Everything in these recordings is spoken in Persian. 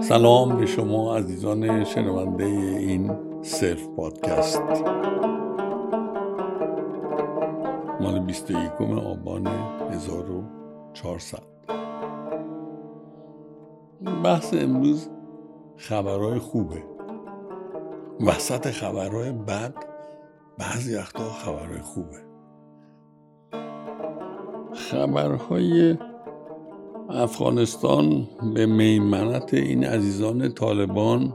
سلام به شما عزیزان شنونده این سلف پادکست. مال 21 آبان 1400 بحث امروز خبرهای خوبه. وسط خبرهای بد بعضی وقتا خبرهای خوبه. خبرهای افغانستان به میمنت این عزیزان طالبان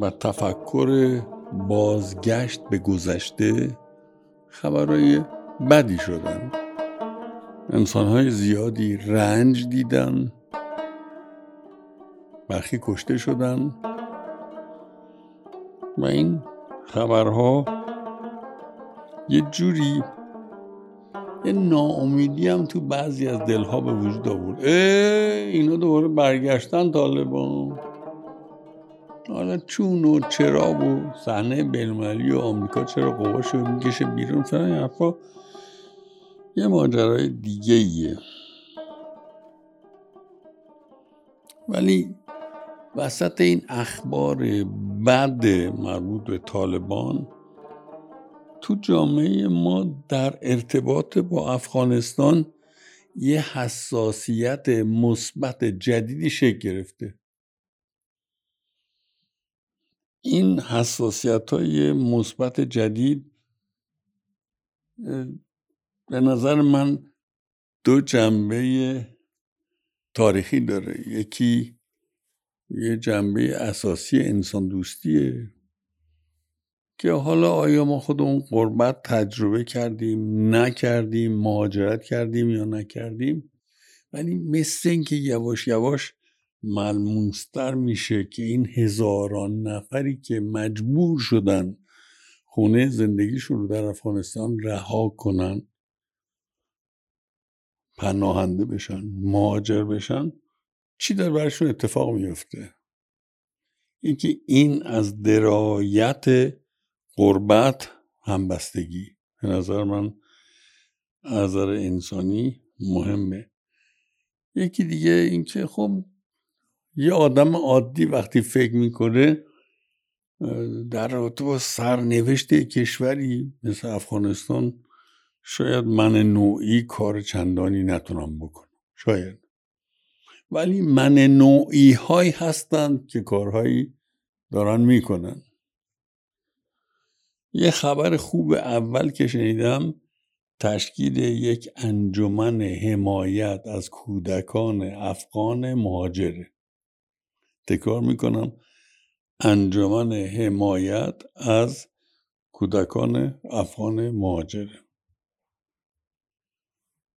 و تفکر بازگشت به گذشته خبرهای بدی شدن. انسانهای زیادی رنج دیدن. برخی کشته شدن. و این خبرها یه جوری یه ناامیدی هم تو بعضی از دلها به وجود آورد. اینا دوباره برگشتن طالبان. حالا چون و چرا و صحنه بینالمللی و آمریکا چرا قواشو می‌کشه بیرون؟ فلان حرفا یه ماجرای دیگه ایه ولی وسط این اخبار بد مربوط به طالبان تو جامعه ما در ارتباط با افغانستان یه حساسیت مثبت جدیدی شکل گرفته. این حساسیت های مثبت جدید به نظر من دو جنبه تاریخی داره. یکی یه جنبه اساسی انسان دوستیه که حالا آیا ما خودمون قربت تجربه کردیم نکردیم مهاجرت کردیم یا نکردیم؟ ولی مثل اینکه یواش یواش ملموستر میشه که این هزاران نفری که مجبور شدن خونه زندگیشون رو در افغانستان رها کنن پناهنده بشن مهاجر بشن چی در برشون اتفاق میفته؟ اینکه این از درایت قربت همبستگی. به نظر من نظر انسانی مهمه. یکی دیگه اینکه خب یه آدم عادی وقتی فکر می‌کنه در رابطه با سرنوشت کشوری مثل افغانستان شاید من نوعی کار چندانی نتونم بکنم. شاید. ولی من نوعی هایی هستند که کارهایی دارن می‌کنن. یه خبر خوب اول که شنیدم تشکیل یک انجمن حمایت از کودکان افغان مهاجره تکرار می‌کنم انجمن حمایت از کودکان افغان مهاجره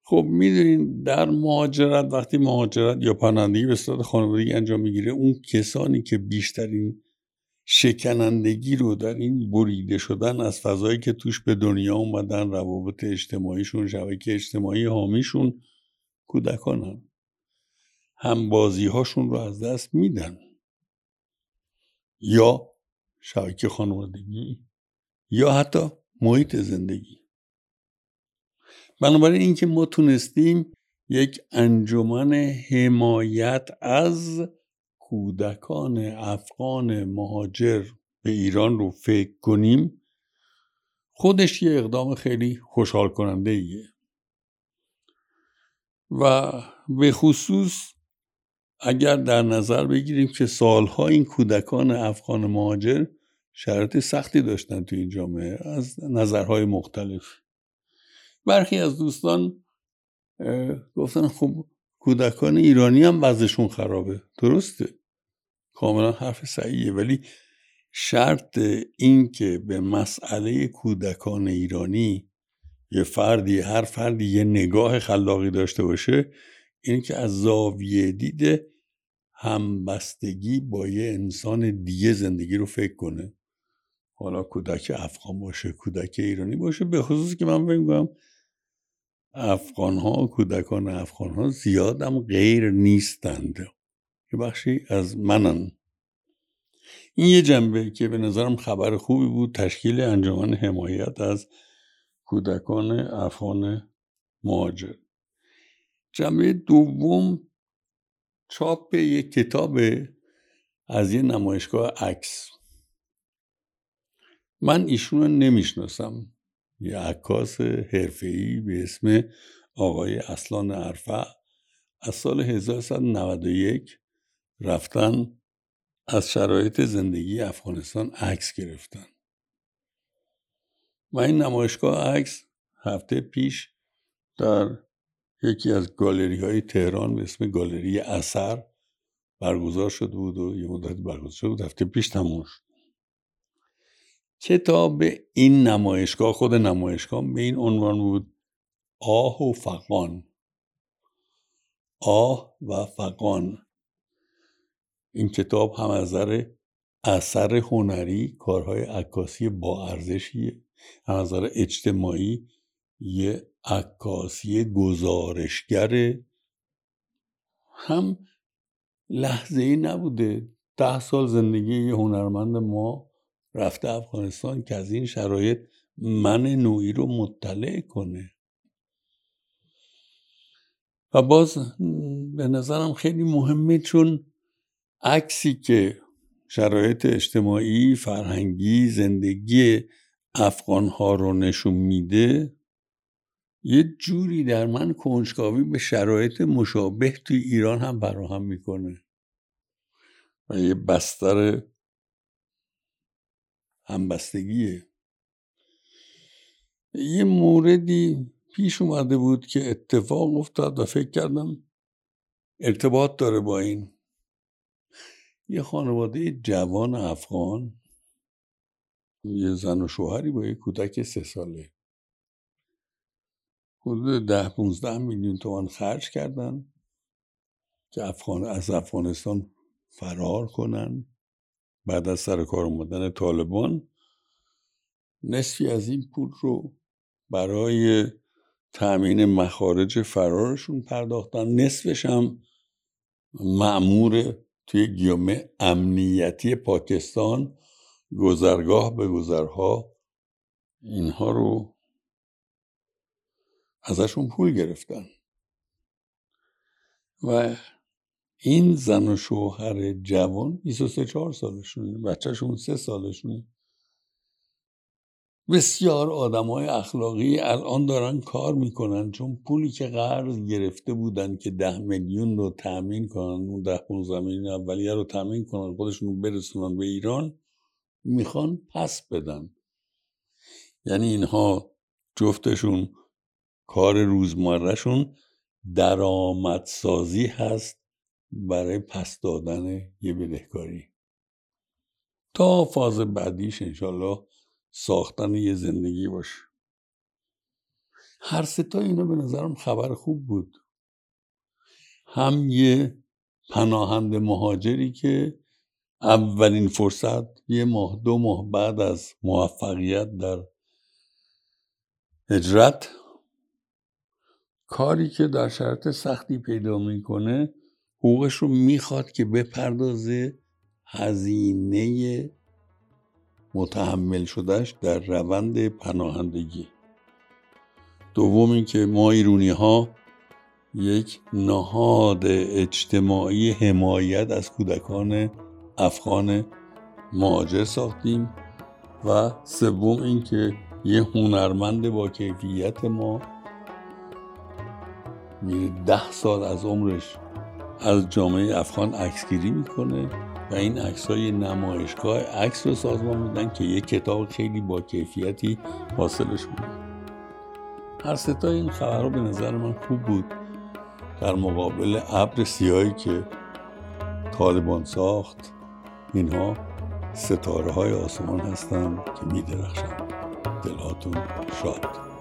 خب می‌دونین در مهاجرت وقتی مهاجرت یا پناهندگی به صورت خانوادگی انجام می‌گیره اون کسانی که بیشترین شکنندگی رو در این بریده شدن از فضایی که توش به دنیا اومدن روابط اجتماعیشون شبکه اجتماعی حامیشون کودکان هم بازی هاشون رو از دست میدن. یا شبکه خانوادگی یا حتی محیط زندگی. بنابراین اینکه ما تونستیم یک انجمن حمایت از کودکان افغان مهاجر به ایران رو فکر کنیم خودش یه اقدام خیلی خوشحال کننده ایه و به خصوص اگر در نظر بگیریم که سالها این کودکان افغان مهاجر شرایط سختی داشتن تو این جامعه از نظرهای مختلف. برخی از دوستان گفتن خب کودکان ایرانی هم وضعشون خرابه. درسته؟ کاملا حرف صحیحه. ولی شرط این که به مسئله کودکان ایرانی یه فردی هر فردی یه نگاه خلاقی داشته باشه این که از زاویه دید همبستگی با یه انسان دیگه زندگی رو فکر کنه. حالا کودک افغان باشه کودک ایرانی باشه به خصوص که من فکر افغان ها کودکان افغان ها زیادم غیر نیستند. که بخشی از منن. این یه جنبه که به نظرم خبر خوبی بود تشکیل انجمن حمایت از کودکان افغان مهاجر. جنبه دوم چاپ یک کتاب از یه نمایشگاه عکس. من ایشون رو نمی‌شناسم. یه عکاس حرفه‌ای به اسم آقای اصلان عرفه. از سال 1391 رفتن از شرایط زندگی افغانستان عکس گرفتن. و این نمایشگاه عکس هفته پیش در یکی از گالری های تهران به اسم گالری اثر برگزار شده بود و یه مدت برگزار شده بود. هفته پیش تموم شد. کتاب این نمایشگاه خود نمایشگاه به این عنوان بود آه و فقان آه و فقان این کتاب هم از نظر اثر هنری کارهای عکاسی با ارزشیه هم از نظر اجتماعی یه عکاسی گزارشگر. هم لحظه ای نبوده. ده سال زندگی یه هنرمند ما رفته افغانستان که از این شرایط من نوعی رو مطلع کنه. و باز به نظرم خیلی مهمه چون عکسی که شرایط اجتماعی فرهنگی زندگی افغان ها رو نشون میده یه جوری در من کنجکاوی به شرایط مشابه توی ایران هم فراهم می‌کنه. و یه بستر همبستگیه یه موردی پیش اومده بود که اتفاق افتاد و فکر کردم ارتباط داره با این. یه خانواده جوان افغان یه زن و شوهری با یه کودک سه ساله. حدود ده 15 میلیون تومان خرج کردن که افغان از افغانستان فرار کنن. بعد از سر کار اومدن طالبان نصفی از این پول رو برای تأمین مخارج فرارشون پرداختن. نصفش هم معمور توی گیومه امنیتی پاکستان گذرگاه به گذرها اینها رو ازشون پول گرفتن. و این زن و شوهر جوان 23 4 سالشونه بچهشون سه سالشونه. بسیار آدم های اخلاقی الان دارن کار می‌کنن چون پولی که قرض گرفته بودن که ده میلیون رو تأمین کنن اون ده 15 میلیون اولیه رو تأمین کنن خودشون رو برسونن به ایران می‌خوان پس بدن. یعنی اینها جفتشون کار روزمرهشون درآمدسازی هست برای پس دادن یه بدهکاری. تا فاز بعدیش انشالله ساختن یه زندگی باشه. هر ستا اینا به نظرم خبر خوب بود. هم یه پناهند مهاجری که اولین فرصت یه ماه دو ماه بعد از موفقیت در هجرت کاری که در شرط سختی پیدا می‌کنه حقوقش رو می‌خواد که بپردازه هزینه متحمل شدهش در روند پناهندگی. دوم اینکه ما ایرونی ها یک نهاد اجتماعی حمایت از کودکان افغان مهاجر ساختیم و سوم اینکه یه هنرمند با کیفیت ما ده سال از عمرش از جامعه افغان عکسگیری می‌کنه و این عکس های نمایشگاه عکس رو سازمان میدن که یک کتاب خیلی با کیفیتی حاصلش بود هر ستا این خبرها به نظر من خوب بود. در مقابل ابر سیاهی که طالبان ساخت اینها ستاره های آسمان هستند که میدرخشند. دلهاتون شاد.